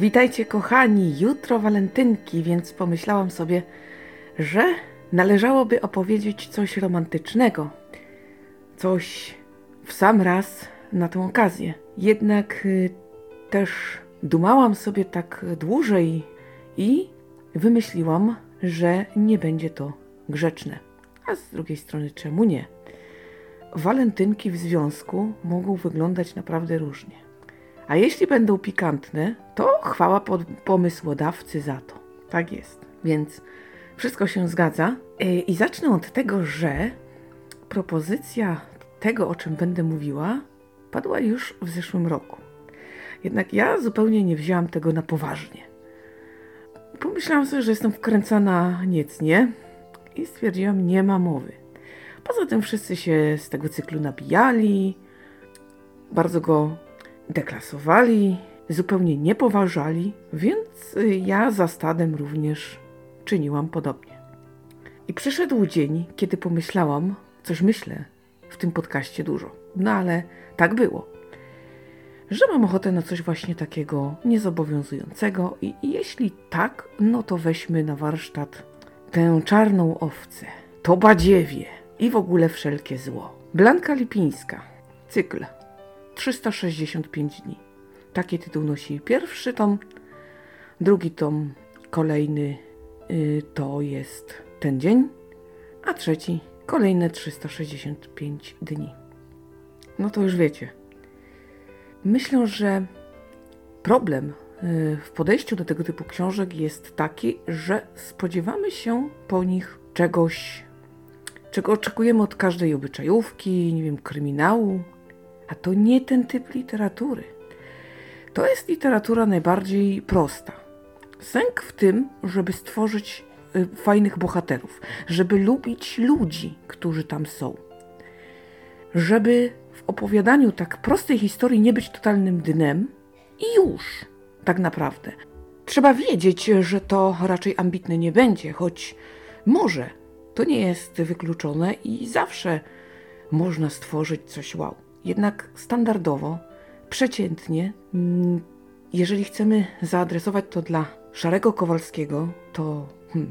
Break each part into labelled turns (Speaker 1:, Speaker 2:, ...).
Speaker 1: Witajcie kochani, jutro walentynki, więc pomyślałam sobie, że należałoby opowiedzieć coś romantycznego. Coś w sam raz na tę okazję. Jednak y, też dumałam sobie tak dłużej i wymyśliłam, że nie będzie to grzeczne. A z drugiej strony, czemu nie? Walentynki w związku mogą wyglądać naprawdę różnie. A jeśli będą pikantne, to chwała pod pomysłodawcy za to. Tak jest. Więc wszystko się zgadza. E, I zacznę od tego, że propozycja tego, o czym będę mówiła, padła już w zeszłym roku. Jednak ja zupełnie nie wzięłam tego na poważnie. Pomyślałam sobie, że jestem wkręcana niecnie i stwierdziłam, nie ma mowy. Poza tym wszyscy się z tego cyklu nabijali, bardzo go deklasowali, zupełnie nie poważali, więc ja za stadem również czyniłam podobnie. I przyszedł dzień, kiedy pomyślałam, coś myślę w tym podcaście dużo. No ale tak było. Że mam ochotę na coś właśnie takiego niezobowiązującego i, jeśli tak, no to weźmy na warsztat tę czarną owcę, to badziewie i w ogóle wszelkie zło. Blanka Lipińska, cykl 365 dni. Taki tytuł nosi pierwszy tom, drugi tom, kolejny y, to jest ten dzień, a trzeci kolejne 365 dni. No to już wiecie. Myślę, że problem y, w podejściu do tego typu książek jest taki, że spodziewamy się po nich czegoś, czego oczekujemy od każdej obyczajówki, nie wiem, kryminału, a to nie ten typ literatury. To jest literatura najbardziej prosta. Sęk w tym, żeby stworzyć y, fajnych bohaterów, żeby lubić ludzi, którzy tam są. Żeby w opowiadaniu tak prostej historii nie być totalnym dnem i już, tak naprawdę. Trzeba wiedzieć, że to raczej ambitne nie będzie, choć może to nie jest wykluczone i zawsze można stworzyć coś wow. Jednak standardowo, przeciętnie, mm, jeżeli chcemy zaadresować to dla Szarego Kowalskiego, to hmm,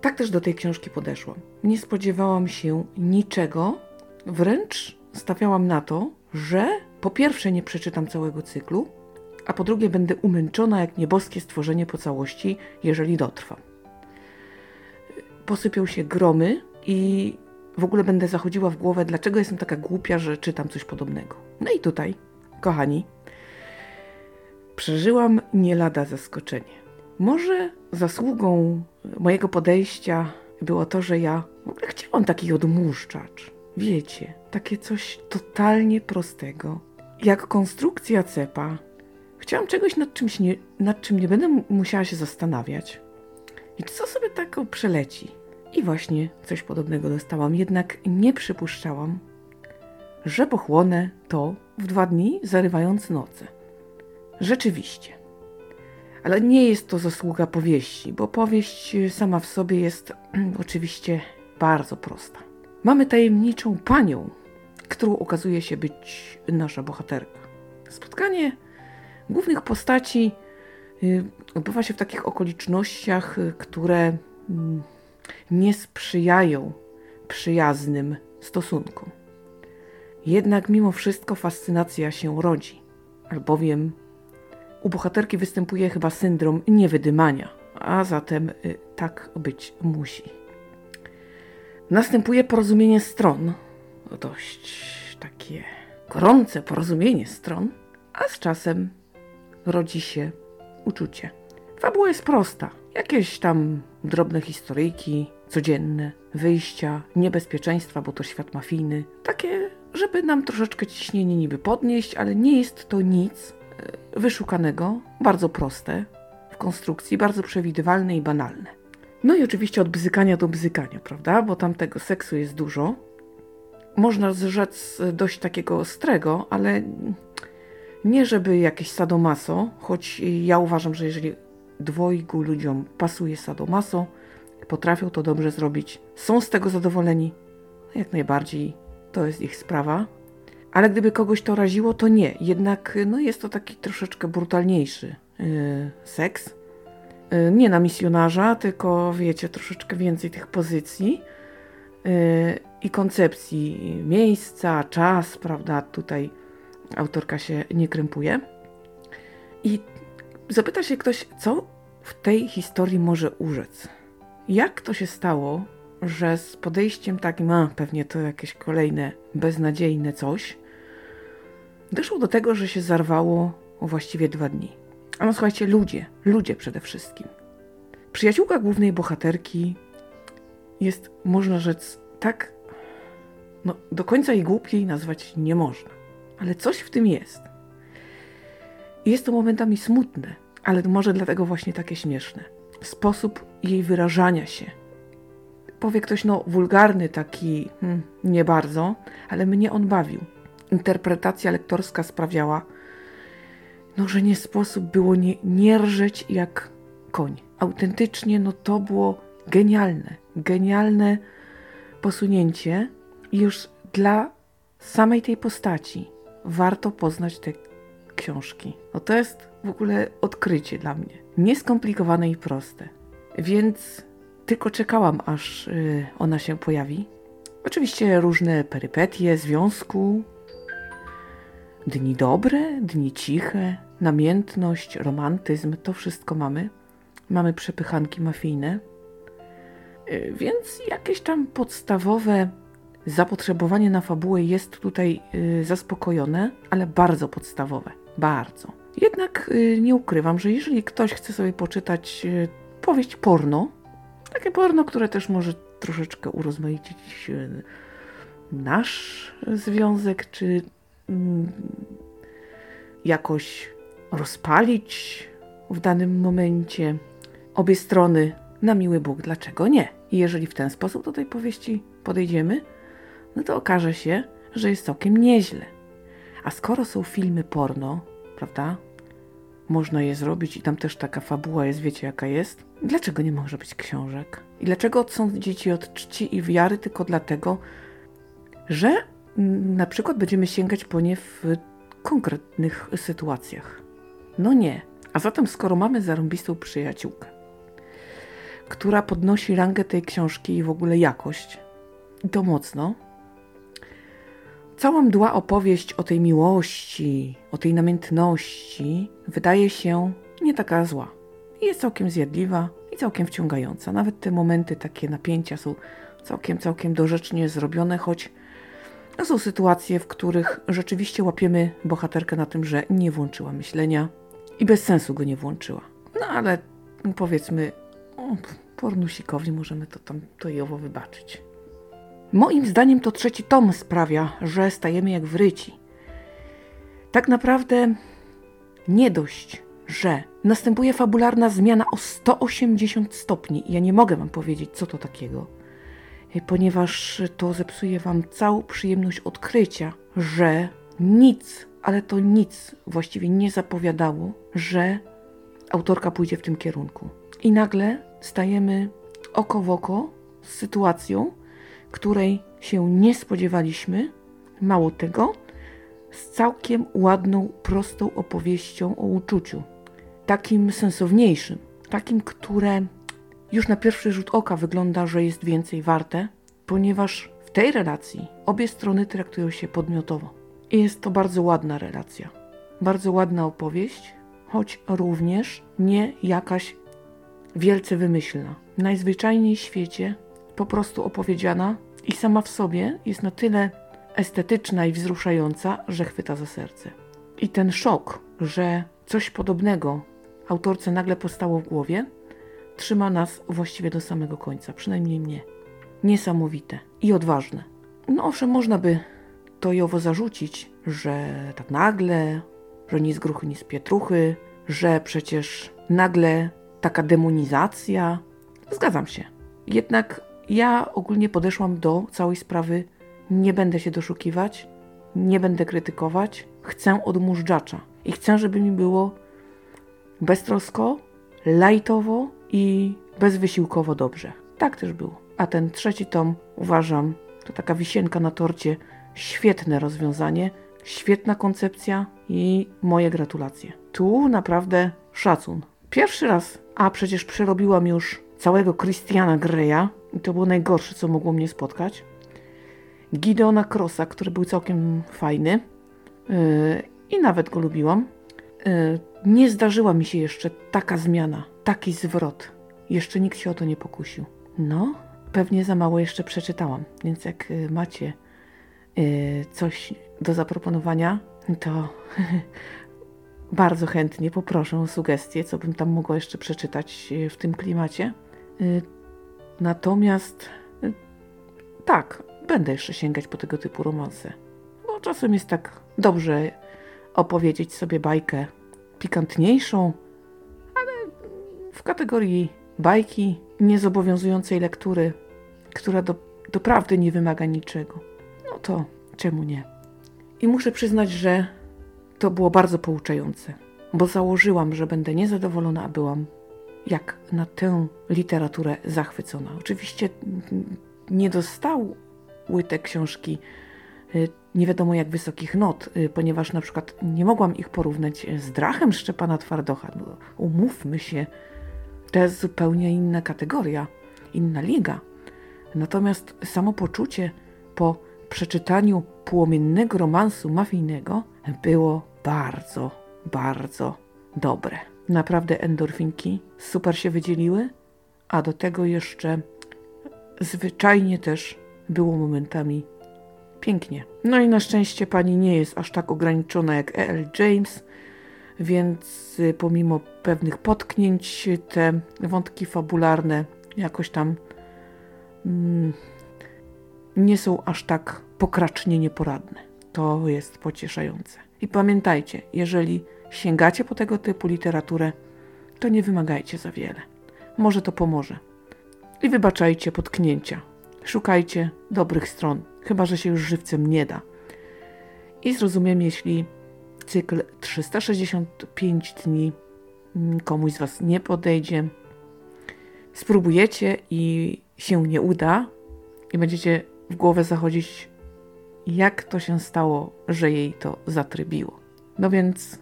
Speaker 1: tak też do tej książki podeszłam. Nie spodziewałam się niczego, wręcz stawiałam na to, że po pierwsze nie przeczytam całego cyklu, a po drugie będę umęczona jak nieboskie stworzenie po całości, jeżeli dotrwam. Posypią się gromy i w ogóle będę zachodziła w głowę, dlaczego jestem taka głupia, że czytam coś podobnego. No i tutaj, kochani, przeżyłam nie lada zaskoczenie. Może zasługą mojego podejścia było to, że ja w ogóle chciałam taki odmuszczacz. Wiecie, takie coś totalnie prostego, jak konstrukcja cepa. Chciałam czegoś, nad, czymś nie, nad czym nie będę musiała się zastanawiać. I co sobie tak przeleci? I właśnie coś podobnego dostałam, jednak nie przypuszczałam, że pochłonę to w dwa dni, zarywając noce. Rzeczywiście. Ale nie jest to zasługa powieści, bo powieść sama w sobie jest oczywiście bardzo prosta. Mamy tajemniczą panią, którą okazuje się być nasza bohaterka. Spotkanie głównych postaci y, odbywa się w takich okolicznościach, które mm, nie sprzyjają przyjaznym stosunkom. Jednak mimo wszystko fascynacja się rodzi, albowiem u bohaterki występuje chyba syndrom niewydymania, a zatem y, tak być musi. Następuje porozumienie stron, dość takie gorące porozumienie stron, a z czasem rodzi się uczucie. Fabuła jest prosta. Jakieś tam drobne historyjki, codzienne, wyjścia, niebezpieczeństwa, bo to świat mafijny. Takie, żeby nam troszeczkę ciśnienie niby podnieść, ale nie jest to nic e, wyszukanego, bardzo proste w konstrukcji, bardzo przewidywalne i banalne. No i oczywiście od bzykania do bzykania, prawda? Bo tam tego seksu jest dużo. Można zrzec dość takiego ostrego, ale nie żeby jakieś sadomaso, choć ja uważam, że jeżeli dwojgu ludziom pasuje sadomaso, potrafią to dobrze zrobić, są z tego zadowoleni, jak najbardziej to jest ich sprawa. Ale gdyby kogoś to raziło, to nie. Jednak no, jest to taki troszeczkę brutalniejszy yy, seks. Yy, nie na misjonarza, tylko wiecie, troszeczkę więcej tych pozycji yy, i koncepcji miejsca, czas, prawda? Tutaj autorka się nie krępuje. I zapyta się ktoś, co w tej historii może urzec? Jak to się stało, że z podejściem takim, a pewnie to jakieś kolejne beznadziejne coś, doszło do tego, że się zarwało właściwie dwa dni. A no słuchajcie, ludzie, ludzie przede wszystkim. Przyjaciółka głównej bohaterki jest, można rzec, tak, no do końca jej głupiej nazwać nie można. Ale coś w tym jest. Jest to momentami smutne, ale może dlatego właśnie takie śmieszne. Sposób jej wyrażania się. Powie ktoś, no wulgarny, taki hmm, nie bardzo, ale mnie on bawił. Interpretacja lektorska sprawiała, no że nie sposób było nie, nie rżeć jak koń. Autentycznie, no to było genialne, genialne posunięcie i już dla samej tej postaci warto poznać te książki. No to jest w ogóle odkrycie dla mnie. Nieskomplikowane i proste. Więc tylko czekałam, aż y, ona się pojawi. Oczywiście różne perypetie związku, dni dobre, dni ciche, namiętność, romantyzm, to wszystko mamy. Mamy przepychanki mafijne. Y, więc jakieś tam podstawowe zapotrzebowanie na fabułę jest tutaj y, zaspokojone, ale bardzo podstawowe. Bardzo. Jednak y, nie ukrywam, że jeżeli ktoś chce sobie poczytać powieść porno, takie porno, które też może troszeczkę urozmaicić nasz związek, czy mm, jakoś rozpalić w danym momencie obie strony na miły Bóg. Dlaczego nie? I jeżeli w ten sposób do tej powieści podejdziemy, no to okaże się, że jest całkiem nieźle. A skoro są filmy porno, prawda? Można je zrobić i tam też taka fabuła jest, wiecie jaka jest. Dlaczego nie może być książek? I dlaczego odsądzić dzieci od czci i wiary tylko dlatego, że na przykład będziemy sięgać po nie w konkretnych sytuacjach? No nie. A zatem skoro mamy zarąbistą przyjaciółkę, która podnosi rangę tej książki i w ogóle jakość, to mocno, Cała mdła opowieść o tej miłości, o tej namiętności wydaje się nie taka zła. Jest całkiem zjadliwa i całkiem wciągająca. Nawet te momenty takie napięcia są całkiem, całkiem dorzecznie zrobione, choć są sytuacje, w których rzeczywiście łapiemy bohaterkę na tym, że nie włączyła myślenia i bez sensu go nie włączyła. No ale powiedzmy, o, pornusikowi możemy to tam to owo wybaczyć. Moim zdaniem to trzeci tom sprawia, że stajemy jak wryci. Tak naprawdę nie dość, że następuje fabularna zmiana o 180 stopni. Ja nie mogę wam powiedzieć, co to takiego, ponieważ to zepsuje wam całą przyjemność odkrycia, że nic, ale to nic właściwie nie zapowiadało, że autorka pójdzie w tym kierunku. I nagle stajemy oko w oko z sytuacją, której się nie spodziewaliśmy, mało tego, z całkiem ładną, prostą opowieścią o uczuciu. Takim sensowniejszym, takim, które już na pierwszy rzut oka wygląda, że jest więcej warte, ponieważ w tej relacji obie strony traktują się podmiotowo. I jest to bardzo ładna relacja. Bardzo ładna opowieść, choć również nie jakaś wielce wymyślna. Najzwyczajniej w świecie po prostu opowiedziana i sama w sobie jest na tyle estetyczna i wzruszająca, że chwyta za serce. I ten szok, że coś podobnego autorce nagle powstało w głowie, trzyma nas właściwie do samego końca, przynajmniej mnie. Niesamowite i odważne. No owszem, można by to Jowo zarzucić, że tak nagle, że ni z gruchy, ni z pietruchy, że przecież nagle taka demonizacja. Zgadzam się. Jednak ja ogólnie podeszłam do całej sprawy, nie będę się doszukiwać, nie będę krytykować, chcę odmóżdżacza i chcę, żeby mi było beztrosko, lajtowo i bezwysiłkowo dobrze. Tak też było. A ten trzeci tom uważam, to taka wisienka na torcie, świetne rozwiązanie, świetna koncepcja i moje gratulacje. Tu naprawdę szacun. Pierwszy raz, a przecież przerobiłam już całego Christiana Greya i to było najgorsze, co mogło mnie spotkać. Gideona Crossa, który był całkiem fajny yy, i nawet go lubiłam. Yy, nie zdarzyła mi się jeszcze taka zmiana, taki zwrot. Jeszcze nikt się o to nie pokusił. No, pewnie za mało jeszcze przeczytałam, więc jak yy, macie yy, coś do zaproponowania, to bardzo chętnie poproszę o sugestie, co bym tam mogła jeszcze przeczytać yy, w tym klimacie. Natomiast yy, tak, będę jeszcze sięgać po tego typu romanse. Bo czasem jest tak dobrze opowiedzieć sobie bajkę pikantniejszą, ale w kategorii bajki niezobowiązującej lektury, która do, doprawdy nie wymaga niczego. No to czemu nie? I muszę przyznać, że to było bardzo pouczające, bo założyłam, że będę niezadowolona, a byłam jak na tę literaturę zachwycona. Oczywiście nie dostały te książki y, nie wiadomo jak wysokich not, y, ponieważ na przykład nie mogłam ich porównać z Drachem Szczepana Twardocha. No, umówmy się, to jest zupełnie inna kategoria, inna liga. Natomiast samo poczucie po przeczytaniu płomiennego romansu mafijnego było bardzo, bardzo dobre. Naprawdę endorfinki super się wydzieliły, a do tego jeszcze zwyczajnie też było momentami pięknie. No i na szczęście pani nie jest aż tak ograniczona jak E.L. James, więc y, pomimo pewnych potknięć te wątki fabularne jakoś tam mm, nie są aż tak pokracznie nieporadne. To jest pocieszające. I pamiętajcie, jeżeli sięgacie po tego typu literaturę, to nie wymagajcie za wiele. Może to pomoże. I wybaczajcie potknięcia. Szukajcie dobrych stron, chyba że się już żywcem nie da. I zrozumiem, jeśli cykl 365 dni mm, komuś z Was nie podejdzie, spróbujecie i się nie uda, i będziecie w głowę zachodzić, jak to się stało, że jej to zatrybiło. No więc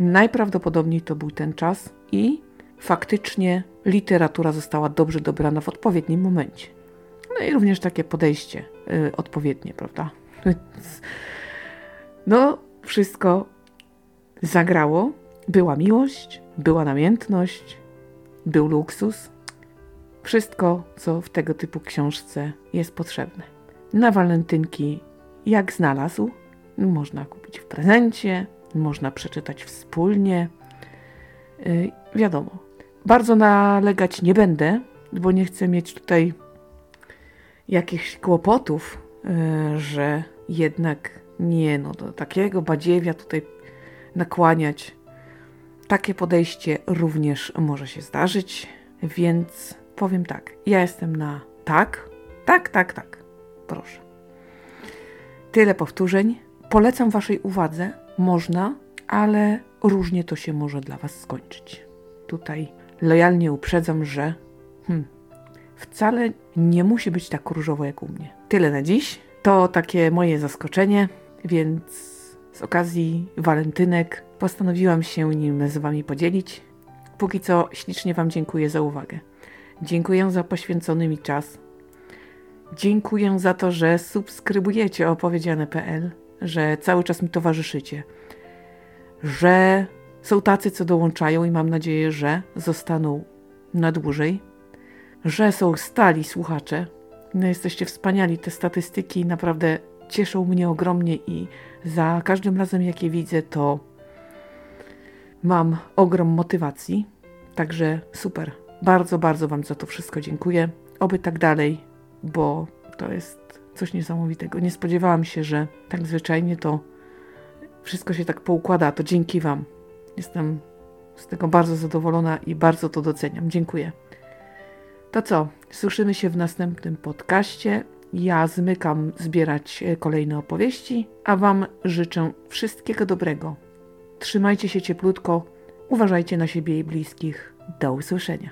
Speaker 1: najprawdopodobniej to był ten czas i faktycznie literatura została dobrze dobrana w odpowiednim momencie. No i również takie podejście y, odpowiednie, prawda? No, wszystko zagrało. Była miłość, była namiętność, był luksus. Wszystko, co w tego typu książce jest potrzebne. Na walentynki, jak znalazł, można kupić w prezencie, można przeczytać wspólnie. Yy, wiadomo, bardzo nalegać nie będę, bo nie chcę mieć tutaj jakichś kłopotów, yy, że jednak nie, no do takiego badziewia tutaj nakłaniać. Takie podejście również może się zdarzyć, więc powiem tak. Ja jestem na tak, tak, tak, tak. Proszę. Tyle powtórzeń. Polecam Waszej uwadze. Można, ale różnie to się może dla Was skończyć. Tutaj lojalnie uprzedzam, że hmm, wcale nie musi być tak różowo jak u mnie. Tyle na dziś. To takie moje zaskoczenie, więc z okazji walentynek postanowiłam się nim z Wami podzielić. Póki co ślicznie Wam dziękuję za uwagę. Dziękuję za poświęcony mi czas. Dziękuję za to, że subskrybujecie opowiedziane.pl, że cały czas mi towarzyszycie, że są tacy, co dołączają i mam nadzieję, że zostaną na dłużej, że są stali słuchacze. No jesteście wspaniali, te statystyki naprawdę cieszą mnie ogromnie i za każdym razem, jak je widzę, to mam ogrom motywacji. Także super. Bardzo, bardzo Wam za to wszystko dziękuję. Oby tak dalej, bo to jest coś niesamowitego. Nie spodziewałam się, że tak zwyczajnie to wszystko się tak poukłada. To dzięki Wam. Jestem z tego bardzo zadowolona i bardzo to doceniam. Dziękuję. To co? Słyszymy się w następnym podcaście. Ja zmykam zbierać e, kolejne opowieści, a Wam życzę wszystkiego dobrego. Trzymajcie się cieplutko, uważajcie na siebie i bliskich. Do usłyszenia.